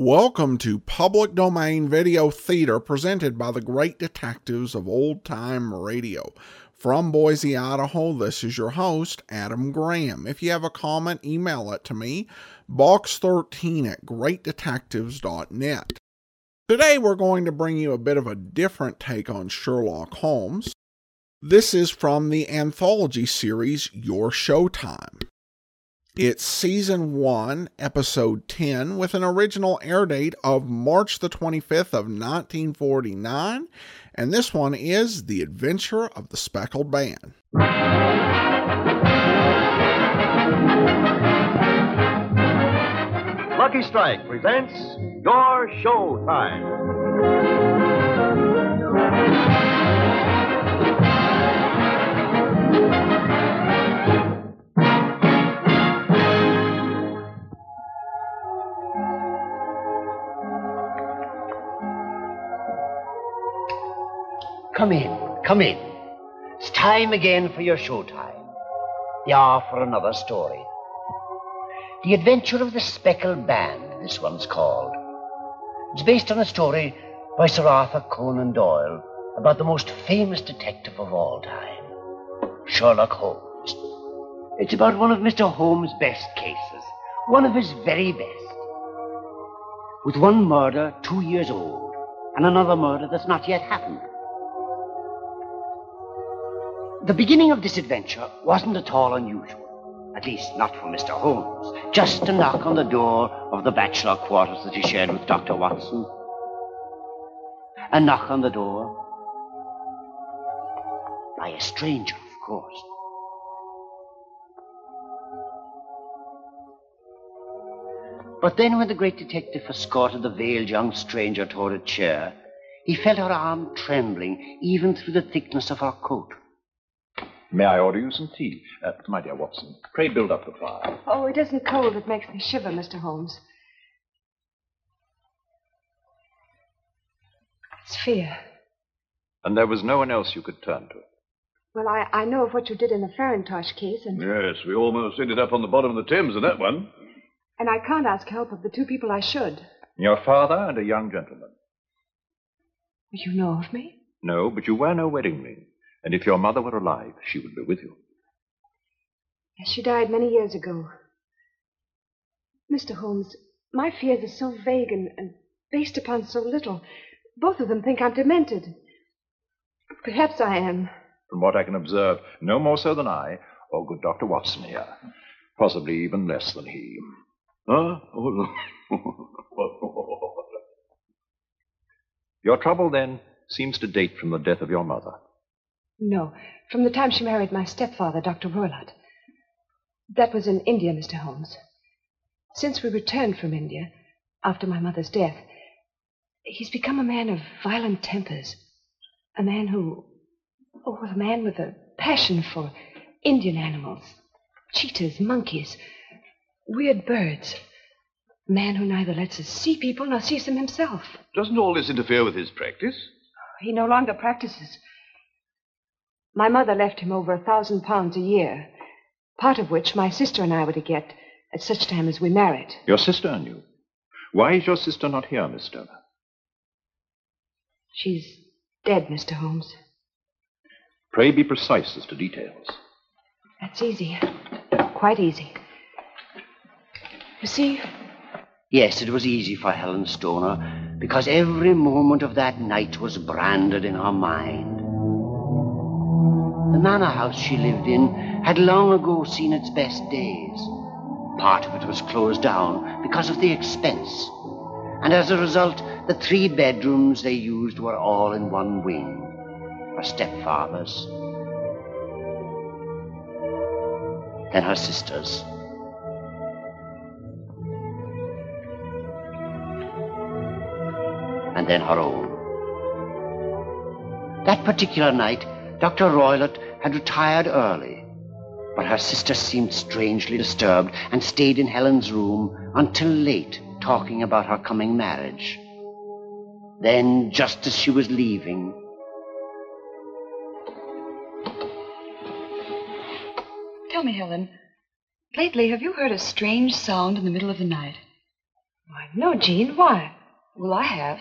Welcome to Public Domain Video Theater presented by the great detectives of old time radio. From Boise, Idaho, this is your host, Adam Graham. If you have a comment, email it to me, box13 at greatdetectives.net. Today we're going to bring you a bit of a different take on Sherlock Holmes. This is from the anthology series Your Showtime. It's season 1, episode 10 with an original air date of March the 25th of 1949, and this one is The Adventure of the Speckled Band. Lucky Strike presents Your Showtime. Come in, come in. It's time again for your showtime. Hour for another story. The Adventure of the Speckled Band, this one's called. It's based on a story by Sir Arthur Conan Doyle about the most famous detective of all time, Sherlock Holmes. It's about one of Mr. Holmes' best cases, one of his very best. With one murder two years old, and another murder that's not yet happened. The beginning of this adventure wasn't at all unusual. At least, not for Mr. Holmes. Just a knock on the door of the bachelor quarters that he shared with Dr. Watson. A knock on the door. By a stranger, of course. But then, when the great detective escorted the veiled young stranger toward a chair, he felt her arm trembling even through the thickness of her coat. May I order you some tea? Uh, my dear Watson, pray build up the fire. Oh, it isn't cold that makes me shiver, Mr. Holmes. It's fear. And there was no one else you could turn to. Well, I, I know of what you did in the Farintosh case, and, Yes, we almost ended up on the bottom of the Thames in that one. and I can't ask help of the two people I should. Your father and a young gentleman. You know of me? No, but you wear no wedding ring. And if your mother were alive, she would be with you. Yes, she died many years ago. Mr. Holmes, my fears are so vague and, and based upon so little. Both of them think I'm demented. Perhaps I am. From what I can observe, no more so than I, or good Dr. Watson here. Possibly even less than he. Huh? Oh, Your trouble, then, seems to date from the death of your mother. No, from the time she married my stepfather, Dr. Roylott. That was in India, Mr. Holmes. Since we returned from India, after my mother's death, he's become a man of violent tempers. A man who. Oh, a man with a passion for Indian animals cheetahs, monkeys, weird birds. A man who neither lets us see people nor sees them himself. Doesn't all this interfere with his practice? He no longer practices. My mother left him over a thousand pounds a year, part of which my sister and I were to get at such time as we married. Your sister and you. Why is your sister not here, Miss Stoner? She's dead, Mr. Holmes. Pray be precise as to details. That's easy. Quite easy. You see, Yes, it was easy for Helen Stoner because every moment of that night was branded in her mind. The manor house she lived in had long ago seen its best days. Part of it was closed down because of the expense. And as a result, the three bedrooms they used were all in one wing. Her stepfather's. Then her sister's. and then her own. That particular night, Dr. Roylott had retired early, but her sister seemed strangely disturbed and stayed in Helen's room until late, talking about her coming marriage. Then, just as she was leaving, Tell me, Helen, lately have you heard a strange sound in the middle of the night? Why, no, Jean. Why? Well, I have.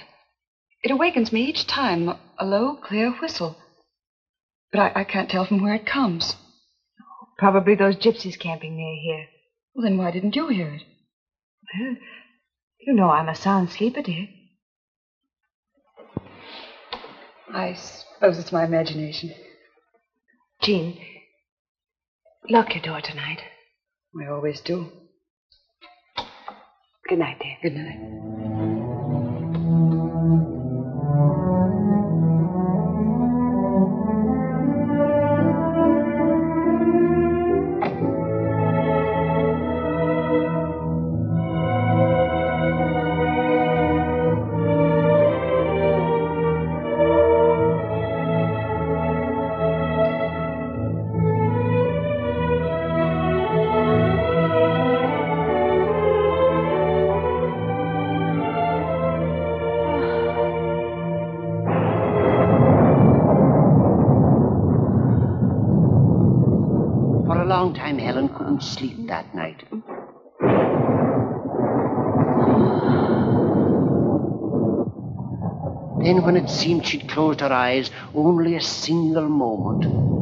It awakens me each time, a low, clear whistle. But I, I can't tell from where it comes. Probably those gypsies camping near here. Well, then why didn't you hear it? Well, you know I'm a sound sleeper, dear. I suppose it's my imagination. Jean, lock your door tonight. I always do. Good night, dear. Good night. Couldn't sleep that night. Then, when it seemed she'd closed her eyes only a single moment,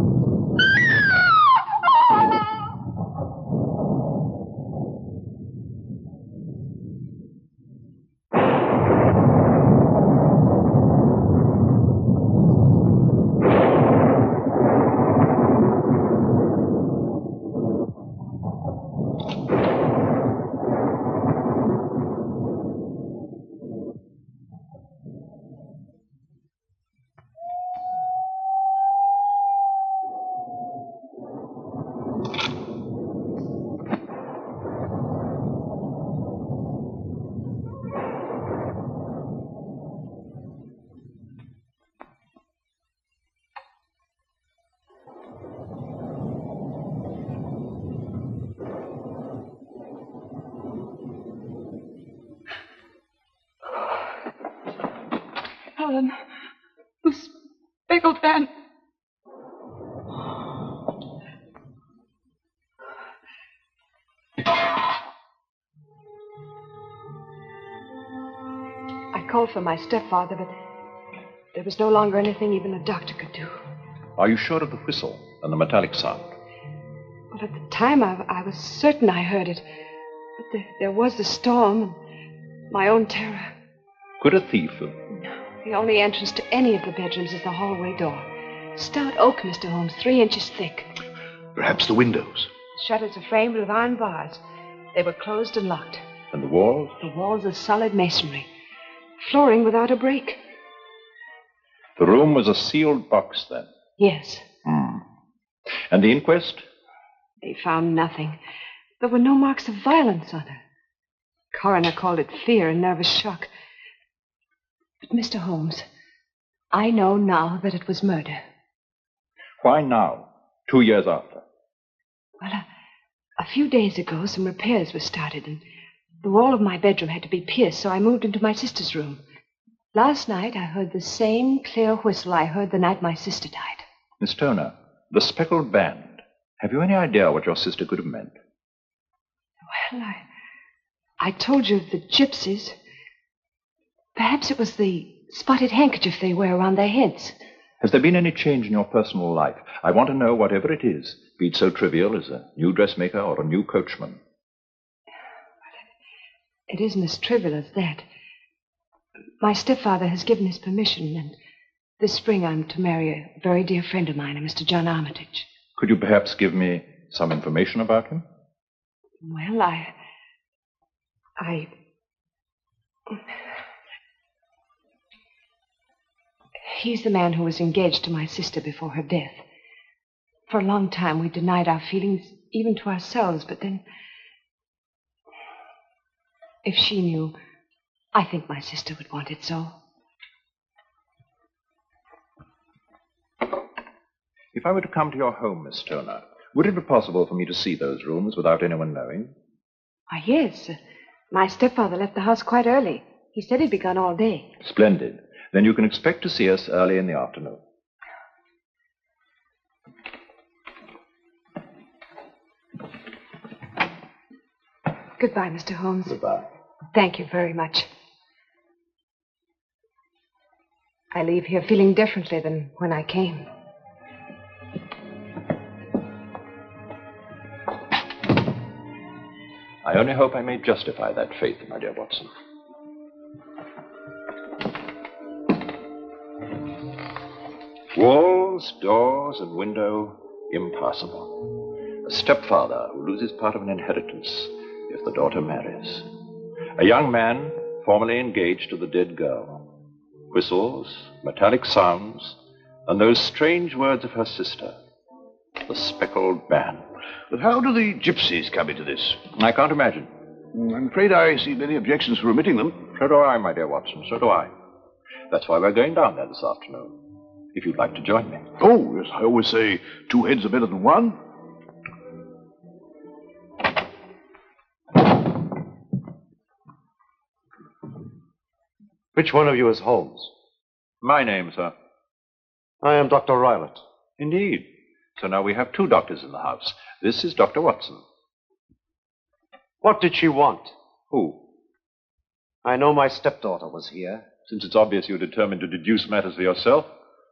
for my stepfather, but there was no longer anything even a doctor could do. Are you sure of the whistle and the metallic sound? Well, at the time, I, I was certain I heard it. But there, there was the storm and my own terror. Could a thief have... The only entrance to any of the bedrooms is the hallway door. Stout oak, Mr. Holmes, three inches thick. Perhaps the windows. Shutters are framed with iron bars. They were closed and locked. And the walls? The walls are solid masonry. Flooring without a break. The room was a sealed box then. Yes, Hmm. And the inquest? they found nothing. There were no marks of violence on her. Coroner called it fear and nervous shock. But, Mr. Holmes, I know now that it was murder. Why now? Two years after. Well, a, a few days ago, some repairs were started, and the wall of my bedroom had to be pierced, so I moved into my sister's room. Last night, I heard the same clear whistle I heard the night my sister died. Miss Stoner, the speckled band. Have you any idea what your sister could have meant? Well, I, I told you of the gypsies. Perhaps it was the spotted handkerchief they wear around their heads. Has there been any change in your personal life? I want to know whatever it is, be it so trivial as a new dressmaker or a new coachman. It isn't as trivial as that. My stepfather has given his permission, and this spring I'm to marry a very dear friend of mine, a Mr. John Armitage. Could you perhaps give me some information about him? Well, I. I. He's the man who was engaged to my sister before her death. For a long time, we denied our feelings, even to ourselves, but then. If she knew, I think my sister would want it so. If I were to come to your home, Miss Stoner, would it be possible for me to see those rooms without anyone knowing? Why, yes. uh, My stepfather left the house quite early. He said he'd be gone all day. Splendid. Then you can expect to see us early in the afternoon. Goodbye, Mr. Holmes. Goodbye. Thank you very much. I leave here feeling differently than when I came. I only hope I may justify that faith, my dear Watson. Walls, doors, and window, impossible. A stepfather who loses part of an inheritance if the daughter marries. A young man formerly engaged to the dead girl. Whistles, metallic sounds, and those strange words of her sister. The speckled band. But how do the gypsies come into this? I can't imagine. Hmm, I'm afraid I see many objections for omitting them. So do I, my dear Watson, so do I. That's why we're going down there this afternoon. If you'd like to join me. Oh, yes, I always say two heads are better than one. Which one of you is Holmes? My name, sir. I am Dr. Roylott. Indeed. So now we have two doctors in the house. This is Dr. Watson. What did she want? Who? I know my stepdaughter was here. Since it's obvious you're determined to deduce matters for yourself,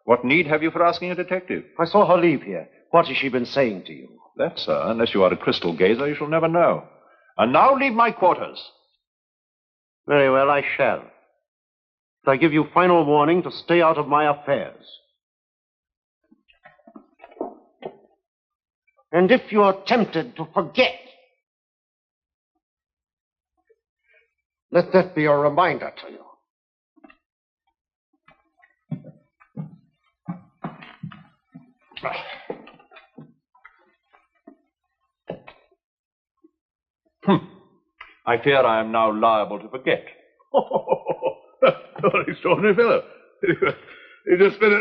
what need have you for asking a detective? I saw her leave here. What has she been saying to you? That, sir, unless you are a crystal gazer, you shall never know. And now leave my quarters. Very well, I shall. But I give you final warning to stay out of my affairs. And if you are tempted to forget, let that be a reminder to you. Hmm. I fear I am now liable to forget. what an extraordinary fellow. He just spent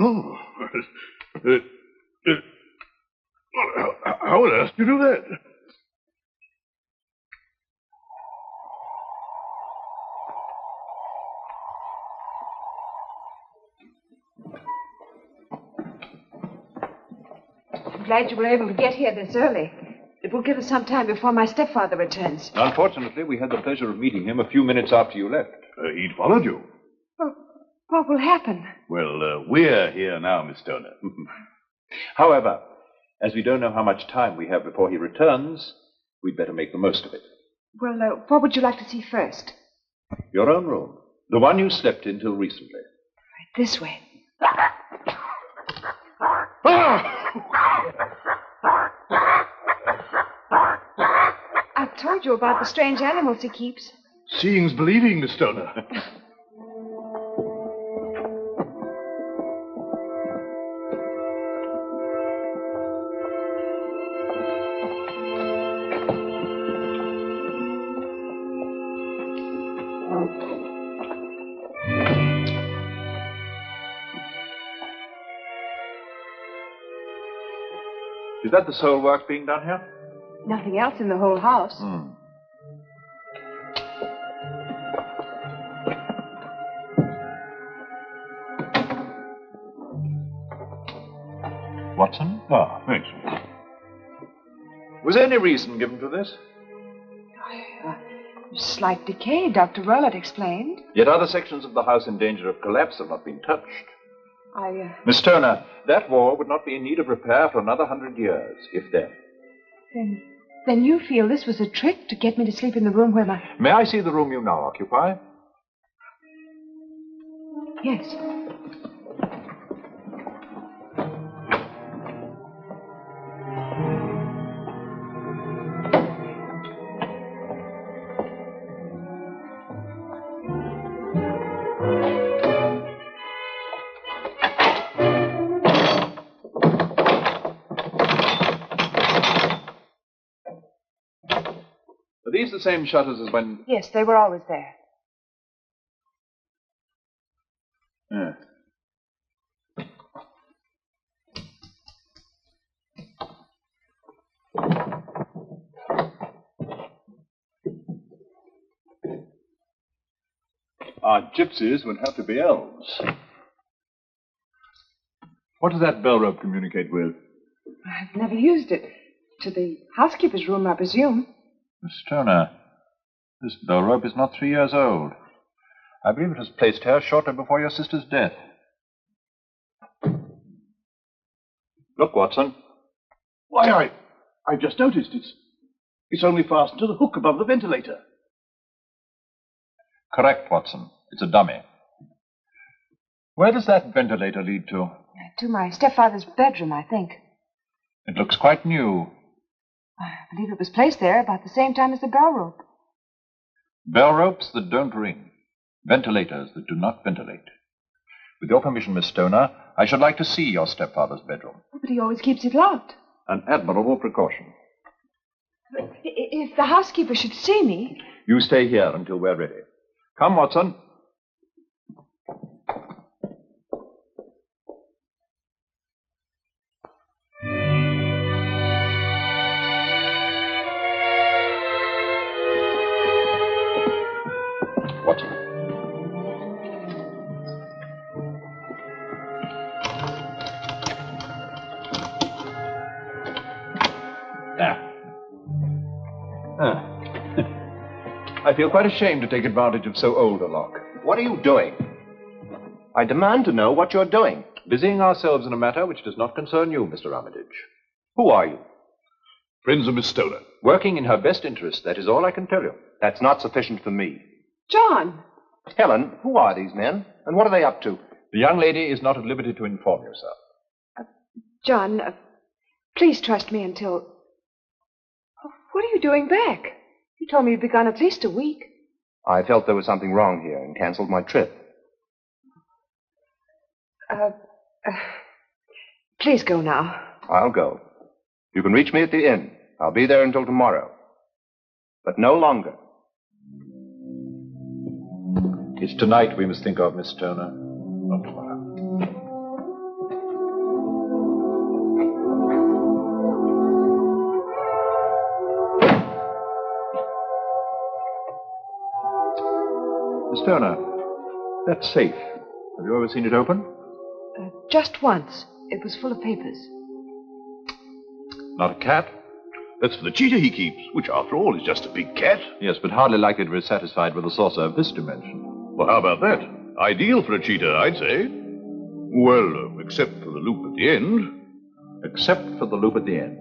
oh, it. Oh. How, how on earth did you do that? I'm glad you were able to get here this early. It will give us some time before my stepfather returns. Unfortunately, we had the pleasure of meeting him a few minutes after you left. Uh, he'd followed you. Well, what will happen? Well, uh, we're here now, Miss Stoner. However, as we don't know how much time we have before he returns, we'd better make the most of it. Well, uh, what would you like to see first? Your own room. The one you slept in till recently. Right this way. I've told you about the strange animals he keeps. Seeing's believing, Miss Stoner. Is that the sole work being done here? Nothing else in the whole house. Hmm. Watson? ah, thanks. Was there any reason given for this? Uh, slight decay, Dr. Roylott explained. Yet other sections of the house in danger of collapse have not been touched. I, uh, Miss Stoner, that wall would not be in need of repair for another hundred years, if then. then, then you feel this was a trick to get me to sleep in the room where my. May I see the room you now occupy? Yes. These the same shutters as when. Yes, they were always there. Yeah. Our gypsies would have to be elves. What does that bell rope communicate with? I've never used it. To the housekeeper's room, I presume. Miss Stoner, This bell rope is not three years old. I believe it was placed here shortly before your sister's death. Look, Watson. Why, I, I just noticed it's, it's only fastened to the hook above the ventilator. Correct, Watson. It's a dummy. Where does that ventilator lead to? To my stepfather's bedroom, I think. It looks quite new. I believe it was placed there about the same time as the bell rope. Bell ropes that don't ring. Ventilators that do not ventilate. With your permission, Miss Stoner, I should like to see your stepfather's bedroom. But he always keeps it locked. An admirable precaution. But if the housekeeper should see me. You stay here until we're ready. Come, Watson. Watson. Ah. I feel quite ashamed to take advantage of so old a lock. What are you doing? I demand to know what you're doing. Busying ourselves in a matter which does not concern you, Mr. Armitage. Who are you? Friends of Miss Stoner. Working in her best interest, that is all I can tell you. That's not sufficient for me. John! Helen, who are these men? And what are they up to? The young lady is not at liberty to inform you, sir. John, uh, please trust me until. What are you doing back? You told me you'd be gone at least a week. I felt there was something wrong here and canceled my trip. Uh, uh, please go now. I'll go. You can reach me at the inn. I'll be there until tomorrow. But no longer. It's tonight we must think of, Miss Stoner, not tomorrow. Stoner, that safe. Have you ever seen it open? Uh, just once. It was full of papers. Not a cat? That's for the cheetah he keeps, which, after all, is just a big cat. Yes, but hardly likely to be satisfied with a saucer of this dimension. Well, how about that? Ideal for a cheetah, I'd say. Well, uh, except for the loop at the end. Except for the loop at the end.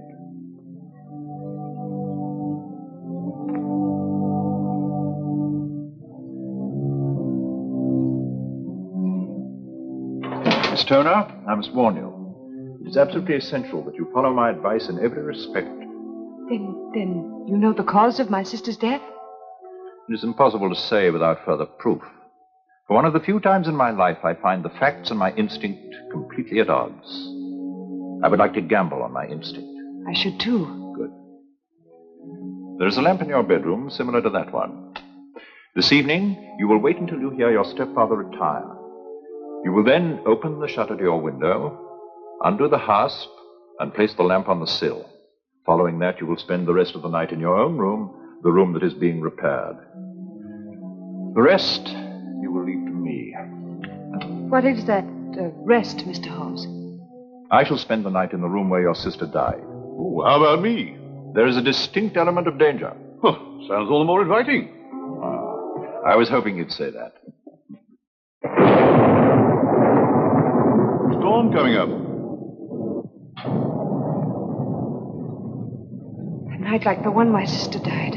Miss Stoner, I must warn you. It is absolutely essential that you follow my advice in every respect. Then, then you know the cause of my sister's death? It is impossible to say without further proof. For one of the few times in my life I find the facts and my instinct completely at odds. I would like to gamble on my instinct. I should too. Good. There is a lamp in your bedroom similar to that one. This evening, you will wait until you hear your stepfather retire. You will then open the shutter to your window, undo the hasp, and place the lamp on the sill. Following that, you will spend the rest of the night in your own room, the room that is being repaired. The rest you will leave to me. What is that uh, rest, Mr. Holmes? I shall spend the night in the room where your sister died. Oh, how about me? There is a distinct element of danger. Huh, sounds all the more inviting. I was hoping you'd say that. Storm coming up. A night like the one my sister died.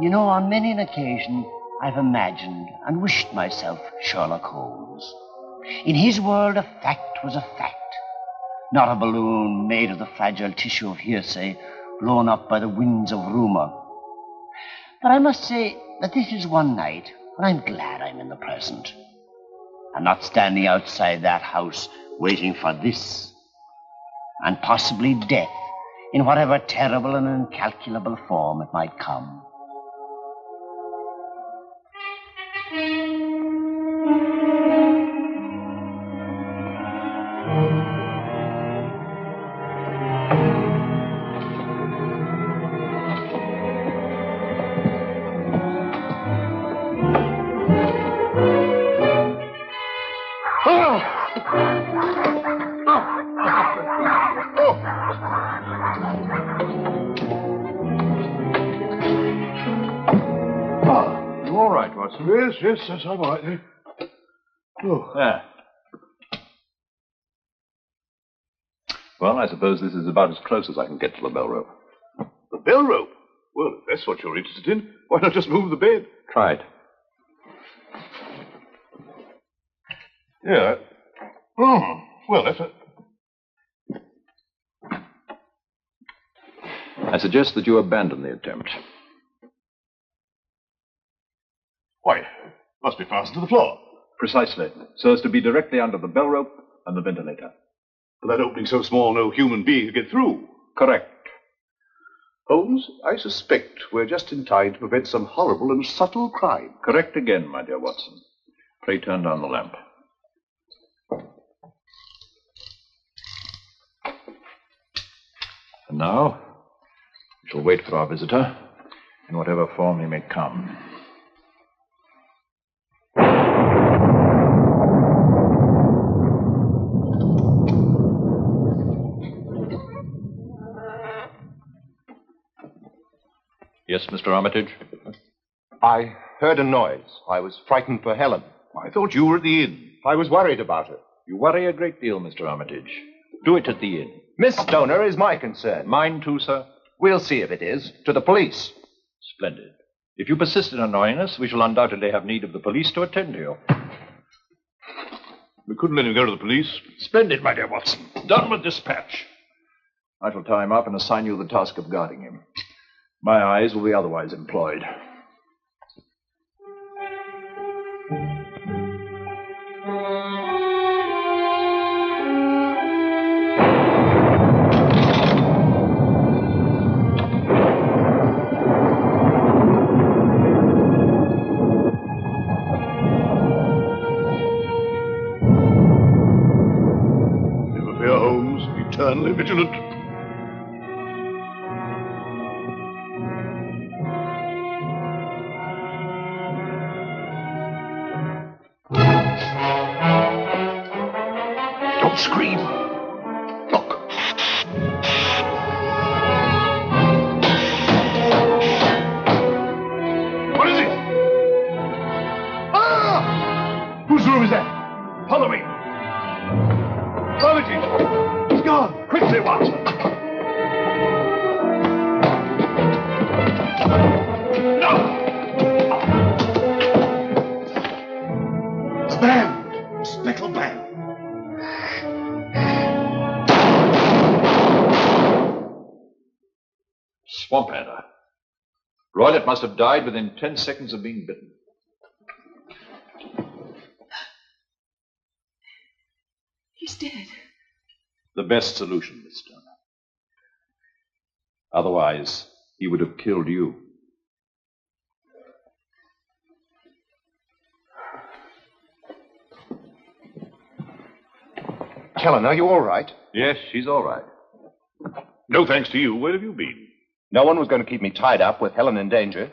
You know, on many an occasion, I've imagined and wished myself Sherlock Holmes. In his world, a fact was a fact, not a balloon made of the fragile tissue of hearsay blown up by the winds of rumor. But I must say that this is one night when I'm glad I'm in the present. I'm not standing outside that house waiting for this, and possibly death in whatever terrible and incalculable form it might come. Yes, I'm all right. Oh. There. Well, I suppose this is about as close as I can get to the bell rope. The bell rope? Well, if that's what you're interested in, why not just move the bed? Try it. Yeah. Oh, well, that's a. I suggest that you abandon the attempt. Must be fastened to the floor. Precisely. So as to be directly under the bell rope and the ventilator. But that opening so small no human being could get through. Correct. Holmes, I suspect we're just in time to prevent some horrible and subtle crime. Correct again, my dear Watson. Pray turn down the lamp. And now, we shall wait for our visitor, in whatever form he may come. Yes, Mr. Armitage? I heard a noise. I was frightened for Helen. I thought you were at the inn. I was worried about her. You worry a great deal, Mr. Armitage. Do it at the inn. Miss Stoner is my concern. Mine too, sir. We'll see if it is. To the police. Splendid. If you persist in annoying us, we shall undoubtedly have need of the police to attend to you. We couldn't let him go to the police. Splendid, my dear Watson. Done with dispatch. I shall tie him up and assign you the task of guarding him. My eyes will be otherwise employed. Eternally vigilant. Gone! Quickly, Watson! No! It's Band! Speckle Band! Swamp adder. Roylott must have died within ten seconds of being bitten. He's dead. The best solution, Miss Stoner. Otherwise, he would have killed you. Helen, are you all right? Yes, she's all right. No thanks to you. Where have you been? No one was going to keep me tied up with Helen in danger.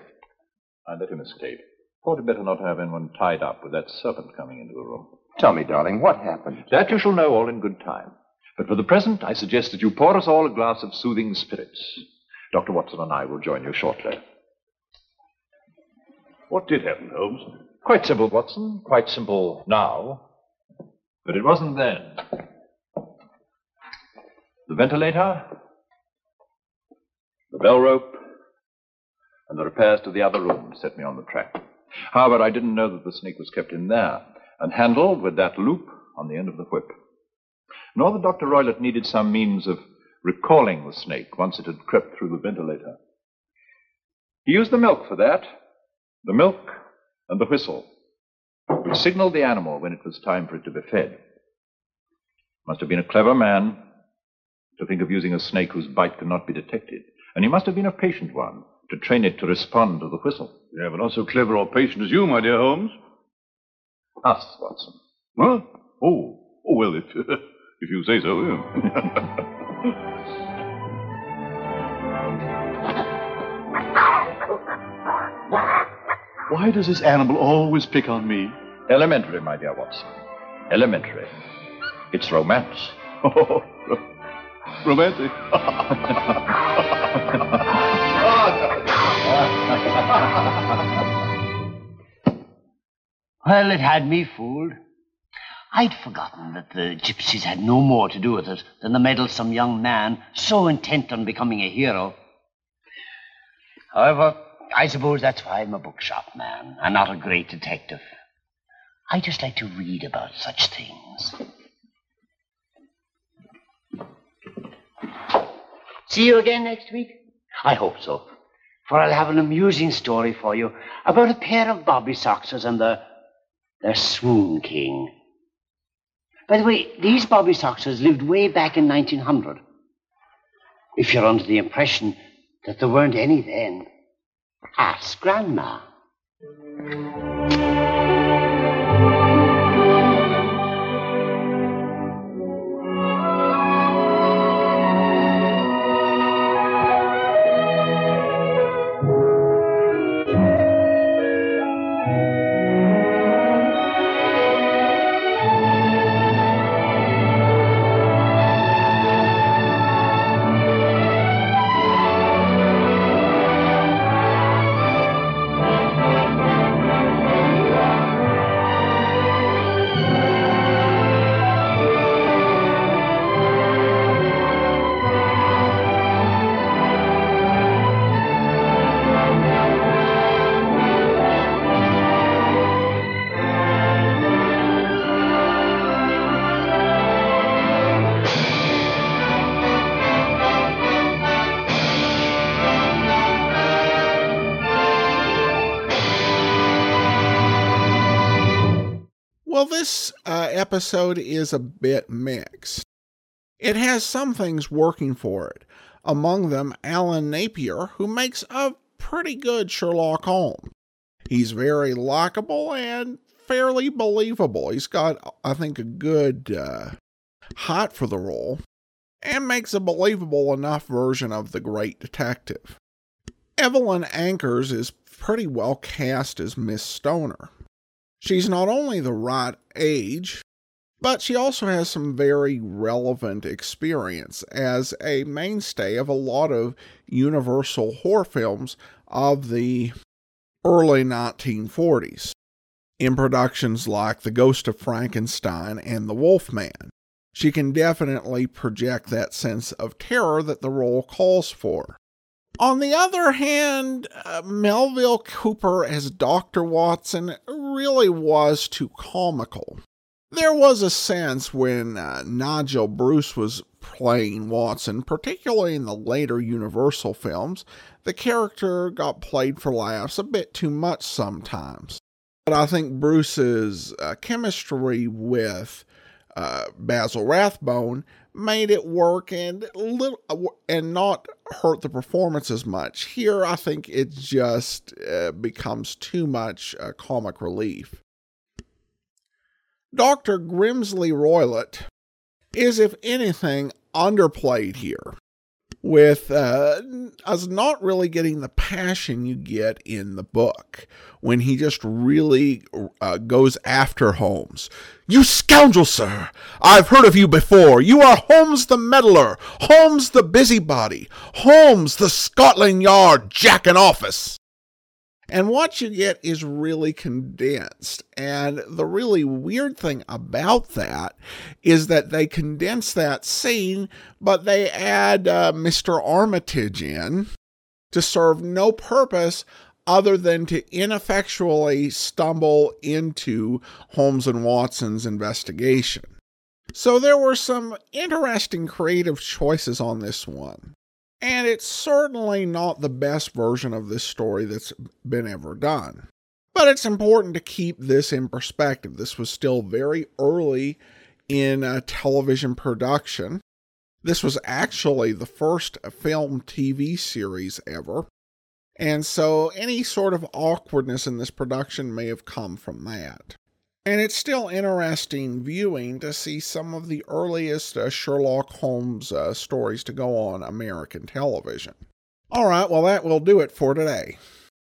I let him escape. Thought it better not have anyone tied up with that serpent coming into the room. Tell me, darling, what happened? That you shall know all in good time. But for the present, I suggest that you pour us all a glass of soothing spirits. Dr. Watson and I will join you shortly. What did happen, Holmes? Quite simple, Watson. Quite simple now. But it wasn't then. The ventilator, the bell rope, and the repairs to the other room set me on the track. However, I didn't know that the snake was kept in there and handled with that loop on the end of the whip. Nor that Dr. Roylott needed some means of recalling the snake once it had crept through the ventilator. He used the milk for that, the milk and the whistle, which signaled the animal when it was time for it to be fed. Must have been a clever man to think of using a snake whose bite could not be detected. And he must have been a patient one to train it to respond to the whistle. Yeah, but not so clever or patient as you, my dear Holmes. Us, Watson. Huh? Oh, oh well, if, if you say so, yeah. Why does this animal always pick on me? Elementary, my dear Watson. Elementary. It's romance. Oh, romantic. Well, it had me fooled. I'd forgotten that the gypsies had no more to do with it than the meddlesome young man so intent on becoming a hero. However, I suppose that's why I'm a bookshop man and not a great detective. I just like to read about such things. See you again next week? I hope so. For I'll have an amusing story for you about a pair of bobby soxers and their, their swoon king. By the way, these bobby soxers lived way back in 1900. If you're under the impression that there weren't any then, ask Grandma. Episode is a bit mixed. It has some things working for it. Among them, Alan Napier, who makes a pretty good Sherlock Holmes. He's very likable and fairly believable. He's got, I think, a good uh, height for the role and makes a believable enough version of the great detective. Evelyn Ankers is pretty well cast as Miss Stoner. She's not only the right age, but she also has some very relevant experience as a mainstay of a lot of Universal horror films of the early 1940s, in productions like The Ghost of Frankenstein and The Wolfman. She can definitely project that sense of terror that the role calls for. On the other hand, uh, Melville Cooper as Dr. Watson really was too comical. There was a sense when uh, Nigel Bruce was playing Watson, particularly in the later Universal films, the character got played for laughs a bit too much sometimes. But I think Bruce's uh, chemistry with uh, Basil Rathbone made it work and little and not hurt the performance as much. Here, I think it just uh, becomes too much uh, comic relief. Dr. Grimesby Roylott is, if anything, underplayed here, with uh, us not really getting the passion you get in the book when he just really uh, goes after Holmes. You scoundrel, sir! I've heard of you before. You are Holmes the meddler, Holmes the busybody, Holmes the Scotland Yard jack in office. And what you get is really condensed. And the really weird thing about that is that they condense that scene, but they add uh, Mr. Armitage in to serve no purpose other than to ineffectually stumble into Holmes and Watson's investigation. So there were some interesting creative choices on this one. And it's certainly not the best version of this story that's been ever done. But it's important to keep this in perspective. This was still very early in a television production. This was actually the first uh, film TV series ever. And so any sort of awkwardness in this production may have come from that. And it's still interesting viewing to see some of the earliest uh, Sherlock Holmes uh, stories to go on American television. All right, well, that will do it for today.